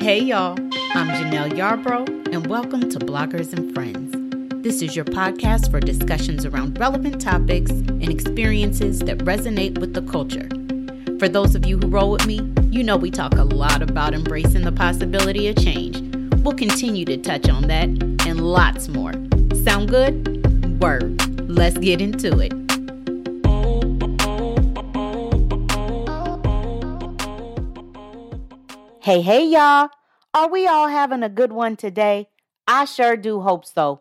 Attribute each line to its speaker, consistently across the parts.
Speaker 1: Hey y'all, I'm Janelle Yarbrough, and welcome to Bloggers and Friends. This is your podcast for discussions around relevant topics and experiences that resonate with the culture. For those of you who roll with me, you know we talk a lot about embracing the possibility of change. We'll continue to touch on that and lots more. Sound good? Word. Let's get into it. Hey, hey, y'all. Are we all having a good one today? I sure do hope so.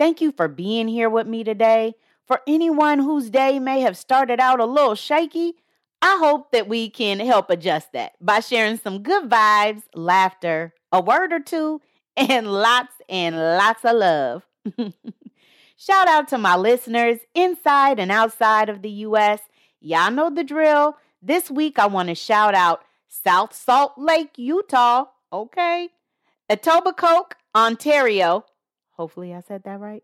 Speaker 1: Thank you for being here with me today. For anyone whose day may have started out a little shaky, I hope that we can help adjust that by sharing some good vibes, laughter, a word or two, and lots and lots of love. Shout out to my listeners inside and outside of the U.S. Y'all know the drill. This week, I want to shout out South Salt Lake, Utah. Okay. Etobicoke, Ontario. Hopefully, I said that right.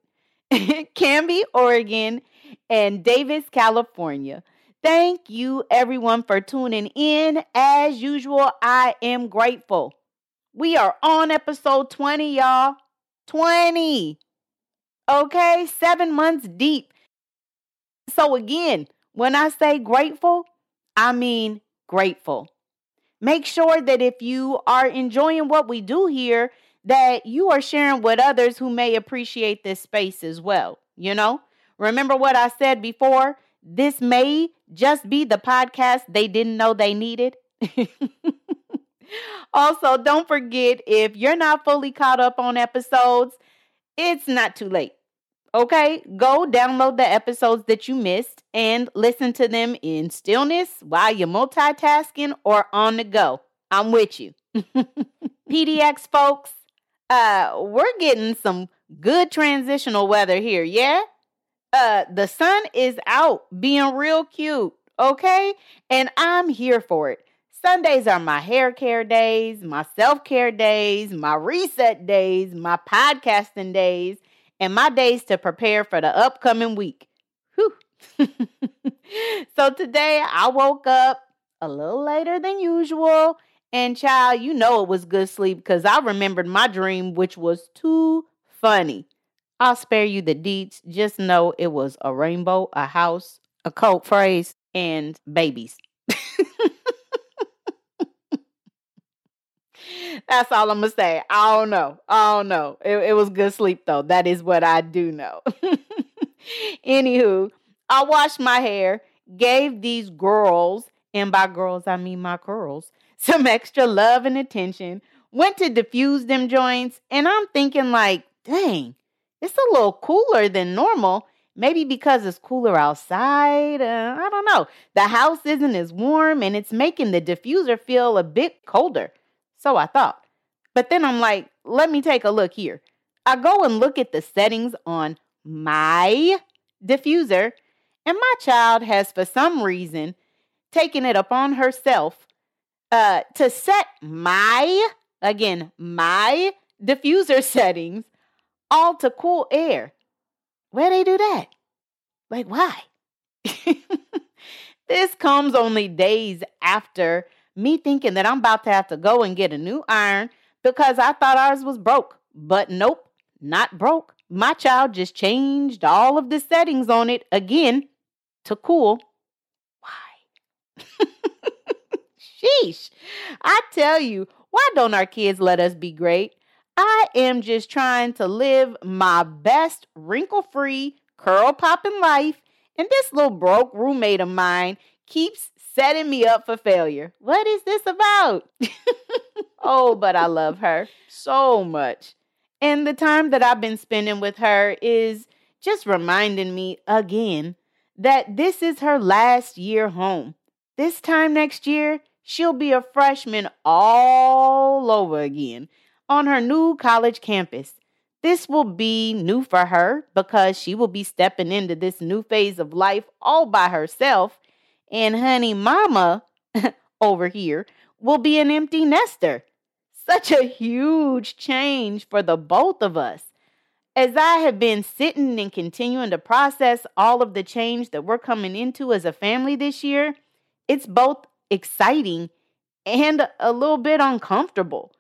Speaker 1: Canby, Oregon, and Davis, California. Thank you, everyone, for tuning in. As usual, I am grateful. We are on episode 20, y'all. 20. Okay, seven months deep. So, again, when I say grateful, I mean grateful. Make sure that if you are enjoying what we do here, that you are sharing with others who may appreciate this space as well. You know, remember what I said before? This may just be the podcast they didn't know they needed. also, don't forget if you're not fully caught up on episodes, it's not too late. Okay, go download the episodes that you missed and listen to them in stillness while you're multitasking or on the go. I'm with you. PDX folks, uh, we're getting some good transitional weather here, yeah? Uh, the sun is out being real cute, okay? And I'm here for it. Sundays are my hair care days, my self care days, my reset days, my podcasting days and my days to prepare for the upcoming week. Whew. so today I woke up a little later than usual. And child, you know it was good sleep because I remembered my dream, which was too funny. I'll spare you the deets. Just know it was a rainbow, a house, a cult phrase, and babies. That's all I'm gonna say. I don't know. I don't know. It, it was good sleep though. That is what I do know. Anywho, I washed my hair, gave these girls, and by girls I mean my curls, some extra love and attention. Went to diffuse them joints, and I'm thinking like, dang, it's a little cooler than normal. Maybe because it's cooler outside. Uh, I don't know. The house isn't as warm and it's making the diffuser feel a bit colder. So I thought. But then I'm like, let me take a look here. I go and look at the settings on my diffuser, and my child has, for some reason, taken it upon herself uh, to set my, again, my diffuser settings all to cool air. Where they do that? Like, why? this comes only days after me thinking that I'm about to have to go and get a new iron because I thought ours was broke. But nope, not broke. My child just changed all of the settings on it again to cool. Why? Sheesh. I tell you, why don't our kids let us be great? I am just trying to live my best wrinkle free, curl popping life, and this little broke roommate of mine keeps setting me up for failure. What is this about? oh, but I love her so much. And the time that I've been spending with her is just reminding me again that this is her last year home. This time next year, she'll be a freshman all over again on her new college campus. This will be new for her because she will be stepping into this new phase of life all by herself and honey mama over here will be an empty nester. Such a huge change for the both of us. As I have been sitting and continuing to process all of the change that we're coming into as a family this year, it's both exciting and a little bit uncomfortable.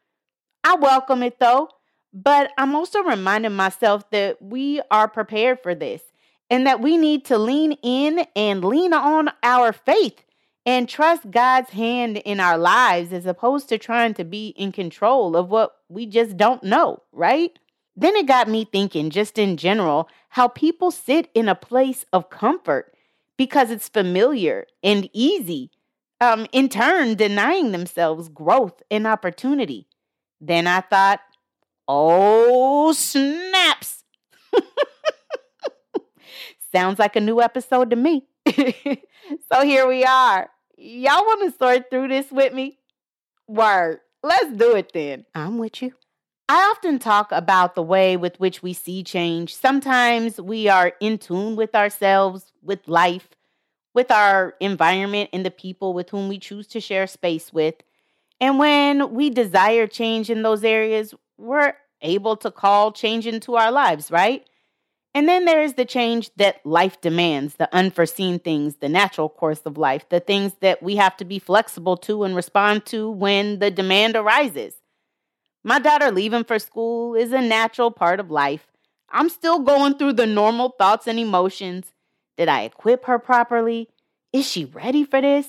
Speaker 1: I welcome it though, but I'm also reminding myself that we are prepared for this and that we need to lean in and lean on our faith and trust God's hand in our lives as opposed to trying to be in control of what we just don't know, right? Then it got me thinking, just in general, how people sit in a place of comfort because it's familiar and easy, um, in turn, denying themselves growth and opportunity. Then I thought, oh, snaps. Sounds like a new episode to me. so here we are. Y'all want to sort through this with me? Word. Let's do it then. I'm with you. I often talk about the way with which we see change. Sometimes we are in tune with ourselves, with life, with our environment, and the people with whom we choose to share space with. And when we desire change in those areas, we're able to call change into our lives, right? And then there is the change that life demands, the unforeseen things, the natural course of life, the things that we have to be flexible to and respond to when the demand arises. My daughter leaving for school is a natural part of life. I'm still going through the normal thoughts and emotions. Did I equip her properly? Is she ready for this?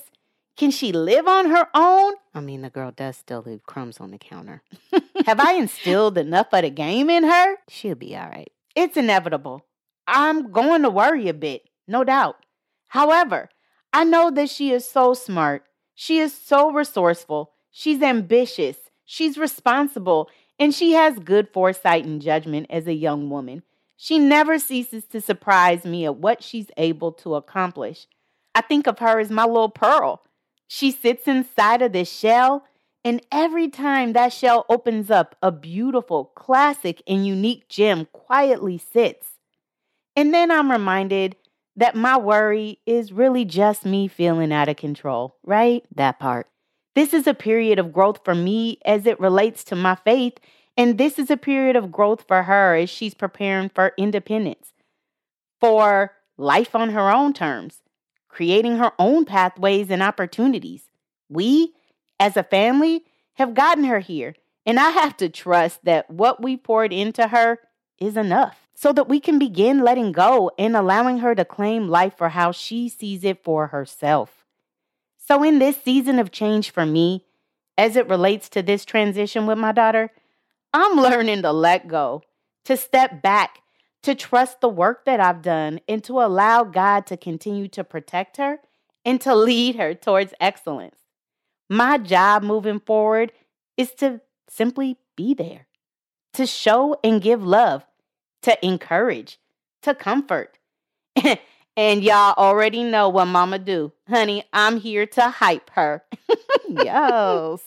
Speaker 1: Can she live on her own? I mean, the girl does still leave crumbs on the counter. Have I instilled enough of the game in her? She'll be all right. It's inevitable. I'm going to worry a bit, no doubt. However, I know that she is so smart. She is so resourceful. She's ambitious. She's responsible and she has good foresight and judgment as a young woman. She never ceases to surprise me at what she's able to accomplish. I think of her as my little pearl. She sits inside of this shell, and every time that shell opens up, a beautiful, classic, and unique gem quietly sits. And then I'm reminded that my worry is really just me feeling out of control, right? That part. This is a period of growth for me as it relates to my faith. And this is a period of growth for her as she's preparing for independence, for life on her own terms, creating her own pathways and opportunities. We, as a family, have gotten her here. And I have to trust that what we poured into her is enough so that we can begin letting go and allowing her to claim life for how she sees it for herself. So, in this season of change for me, as it relates to this transition with my daughter, I'm learning to let go, to step back, to trust the work that I've done, and to allow God to continue to protect her and to lead her towards excellence. My job moving forward is to simply be there, to show and give love, to encourage, to comfort. And y'all already know what mama do. Honey, I'm here to hype her. yes.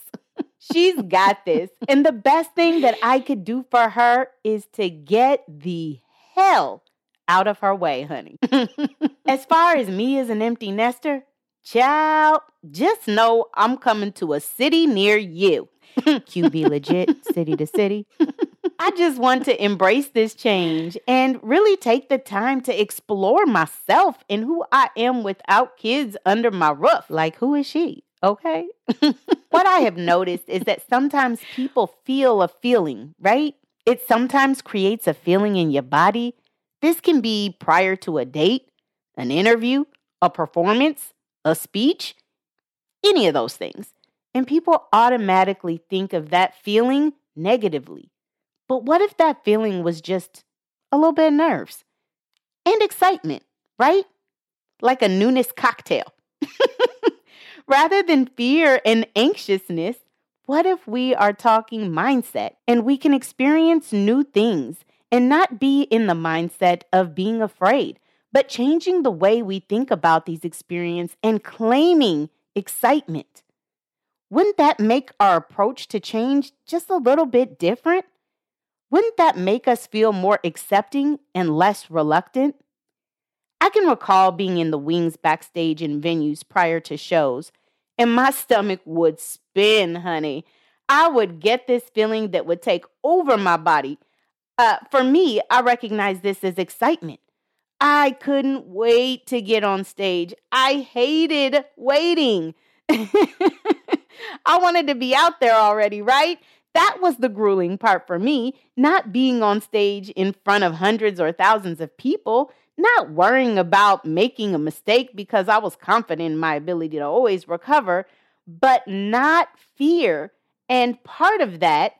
Speaker 1: She's got this. And the best thing that I could do for her is to get the hell out of her way, honey. as far as me as an empty nester, child, just know I'm coming to a city near you. QB legit, city to city. I just want to embrace this change and really take the time to explore myself and who I am without kids under my roof. Like, who is she? Okay. what I have noticed is that sometimes people feel a feeling, right? It sometimes creates a feeling in your body. This can be prior to a date, an interview, a performance, a speech, any of those things. And people automatically think of that feeling negatively. But what if that feeling was just a little bit of nerves and excitement, right? Like a newness cocktail. Rather than fear and anxiousness, what if we are talking mindset and we can experience new things and not be in the mindset of being afraid, but changing the way we think about these experiences and claiming excitement? Wouldn't that make our approach to change just a little bit different? Wouldn't that make us feel more accepting and less reluctant? I can recall being in the wings backstage in venues prior to shows, and my stomach would spin, honey. I would get this feeling that would take over my body. Uh, for me, I recognize this as excitement. I couldn't wait to get on stage. I hated waiting. I wanted to be out there already, right? That was the grueling part for me, not being on stage in front of hundreds or thousands of people, not worrying about making a mistake because I was confident in my ability to always recover, but not fear. And part of that,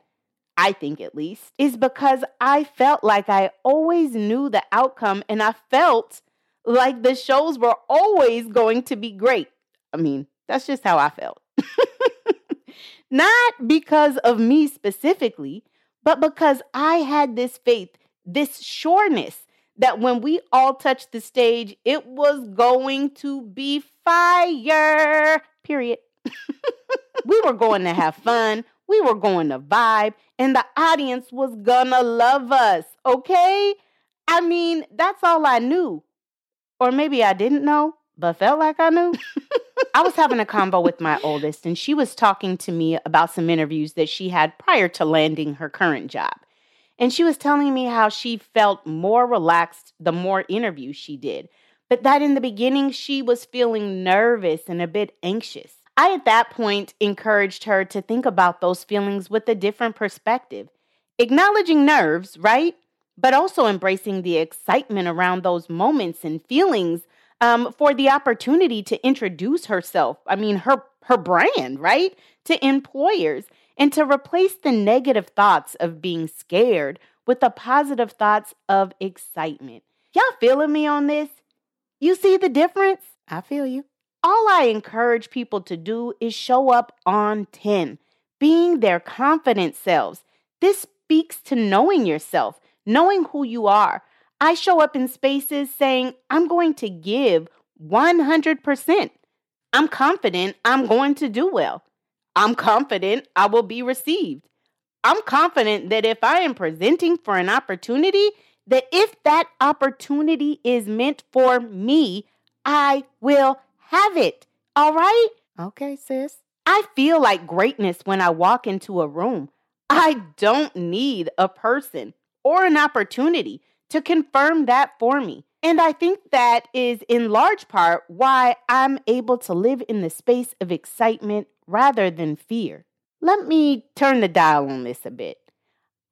Speaker 1: I think at least, is because I felt like I always knew the outcome and I felt like the shows were always going to be great. I mean, that's just how I felt. Not because of me specifically, but because I had this faith, this sureness that when we all touched the stage, it was going to be fire. Period. we were going to have fun. We were going to vibe, and the audience was gonna love us. Okay? I mean, that's all I knew. Or maybe I didn't know, but felt like I knew. I was having a combo with my oldest, and she was talking to me about some interviews that she had prior to landing her current job. And she was telling me how she felt more relaxed the more interviews she did, but that in the beginning she was feeling nervous and a bit anxious. I, at that point, encouraged her to think about those feelings with a different perspective, acknowledging nerves, right? But also embracing the excitement around those moments and feelings um, for the opportunity to introduce herself. I mean, her her brand, right, to employers, and to replace the negative thoughts of being scared with the positive thoughts of excitement. Y'all feeling me on this? You see the difference? I feel you. All I encourage people to do is show up on 10, being their confident selves. This speaks to knowing yourself, knowing who you are, I show up in spaces saying, I'm going to give 100%. I'm confident I'm going to do well. I'm confident I will be received. I'm confident that if I am presenting for an opportunity, that if that opportunity is meant for me, I will have it. All right? Okay, sis. I feel like greatness when I walk into a room. I don't need a person or an opportunity to confirm that for me. And I think that is in large part why I'm able to live in the space of excitement rather than fear. Let me turn the dial on this a bit.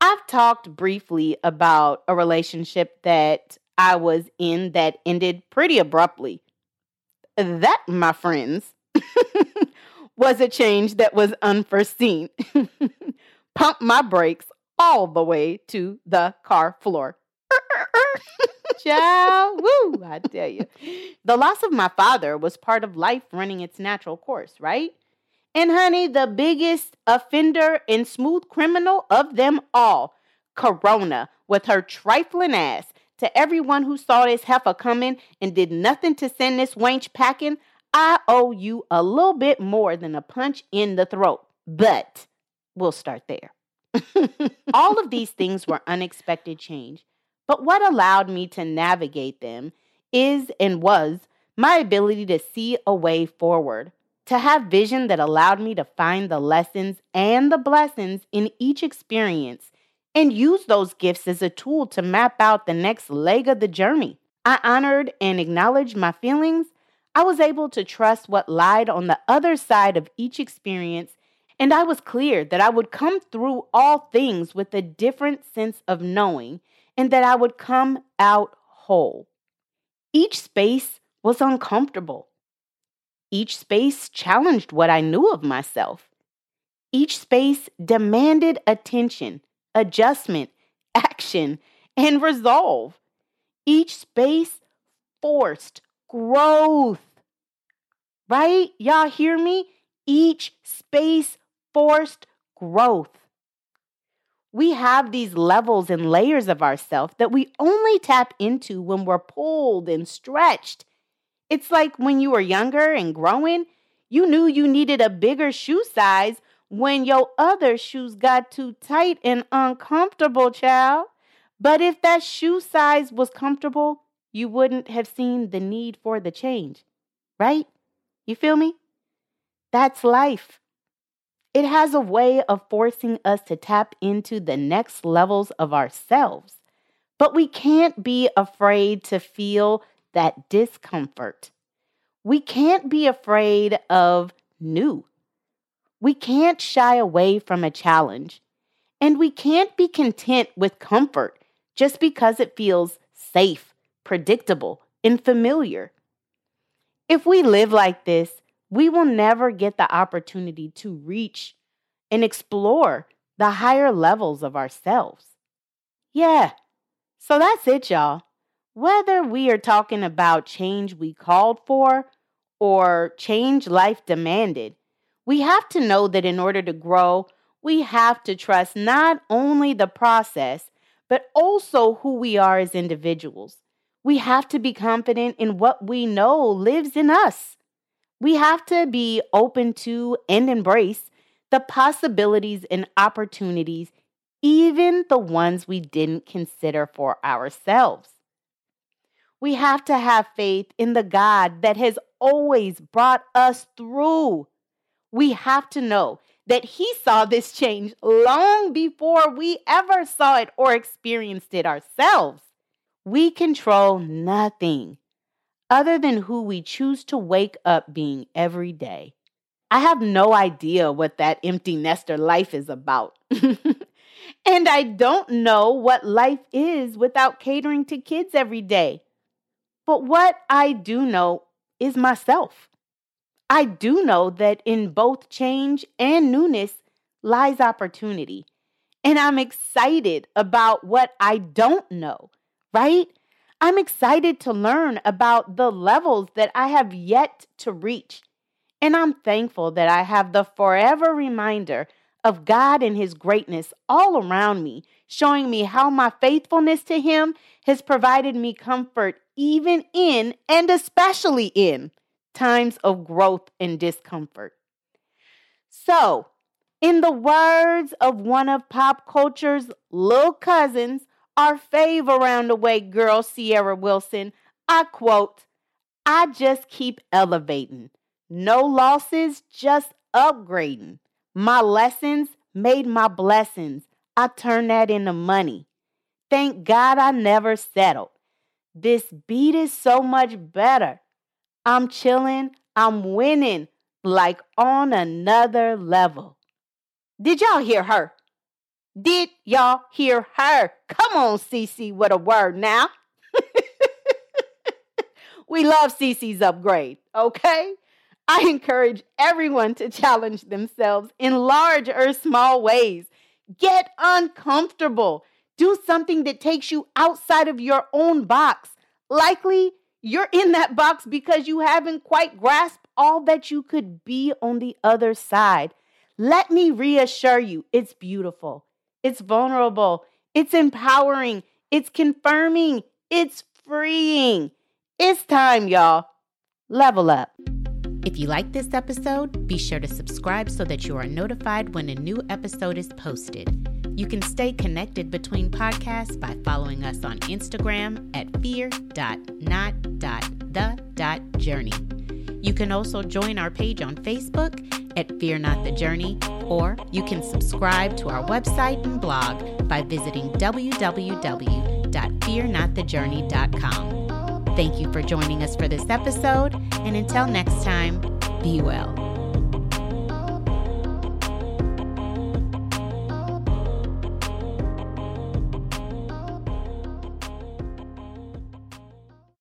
Speaker 1: I've talked briefly about a relationship that I was in that ended pretty abruptly. That, my friends, was a change that was unforeseen. Pump my brakes all the way to the car floor. Child, woo, I tell you. The loss of my father was part of life running its natural course, right? And honey, the biggest offender and smooth criminal of them all, Corona, with her trifling ass, to everyone who saw this heifer coming and did nothing to send this wench packing, I owe you a little bit more than a punch in the throat. But we'll start there. all of these things were unexpected change. But what allowed me to navigate them is and was my ability to see a way forward, to have vision that allowed me to find the lessons and the blessings in each experience and use those gifts as a tool to map out the next leg of the journey. I honored and acknowledged my feelings. I was able to trust what lied on the other side of each experience, and I was clear that I would come through all things with a different sense of knowing and that I would come out whole. Each space was uncomfortable. Each space challenged what I knew of myself. Each space demanded attention, adjustment, action, and resolve. Each space forced growth. Right? Y'all hear me? Each space forced growth we have these levels and layers of ourself that we only tap into when we're pulled and stretched. It's like when you were younger and growing, you knew you needed a bigger shoe size when your other shoes got too tight and uncomfortable, child. But if that shoe size was comfortable, you wouldn't have seen the need for the change, right? You feel me? That's life. It has a way of forcing us to tap into the next levels of ourselves. But we can't be afraid to feel that discomfort. We can't be afraid of new. We can't shy away from a challenge. And we can't be content with comfort just because it feels safe, predictable, and familiar. If we live like this, we will never get the opportunity to reach and explore the higher levels of ourselves. Yeah, so that's it, y'all. Whether we are talking about change we called for or change life demanded, we have to know that in order to grow, we have to trust not only the process, but also who we are as individuals. We have to be confident in what we know lives in us. We have to be open to and embrace the possibilities and opportunities, even the ones we didn't consider for ourselves. We have to have faith in the God that has always brought us through. We have to know that He saw this change long before we ever saw it or experienced it ourselves. We control nothing other than who we choose to wake up being every day. I have no idea what that empty nester life is about. and I don't know what life is without catering to kids every day. But what I do know is myself. I do know that in both change and newness lies opportunity. And I'm excited about what I don't know, right? I'm excited to learn about the levels that I have yet to reach and I'm thankful that I have the forever reminder of God and His greatness all around me, showing me how my faithfulness to Him has provided me comfort even in and especially in times of growth and discomfort. So, in the words of one of pop culture's little cousins, our fave around the way girl, Ciara Wilson, I quote, I just keep elevating. No losses, just upgrading. My lessons made my blessings. I turned that into money. Thank God I never settled. This beat is so much better. I'm chilling, I'm winning, like on another level. Did y'all hear her? Did y'all hear her? Come on, Cece, with a word now. we love Cece's upgrade, okay? I encourage everyone to challenge themselves in large or small ways. Get uncomfortable. Do something that takes you outside of your own box. Likely, you're in that box because you haven't quite grasped all that you could be on the other side. Let me reassure you it's beautiful, it's vulnerable, it's empowering, it's confirming, it's freeing. It's time, y'all. Level up. If you like this episode, be sure to subscribe so that you are notified when a new episode is posted. You can stay connected between podcasts by following us on Instagram at fear.not.the.journey. You can also join our page on Facebook at Fear Not the Journey, or you can subscribe to our website and blog by visiting www.fearnotthejourney.com. Thank you for joining us for this episode, and until next time, be well.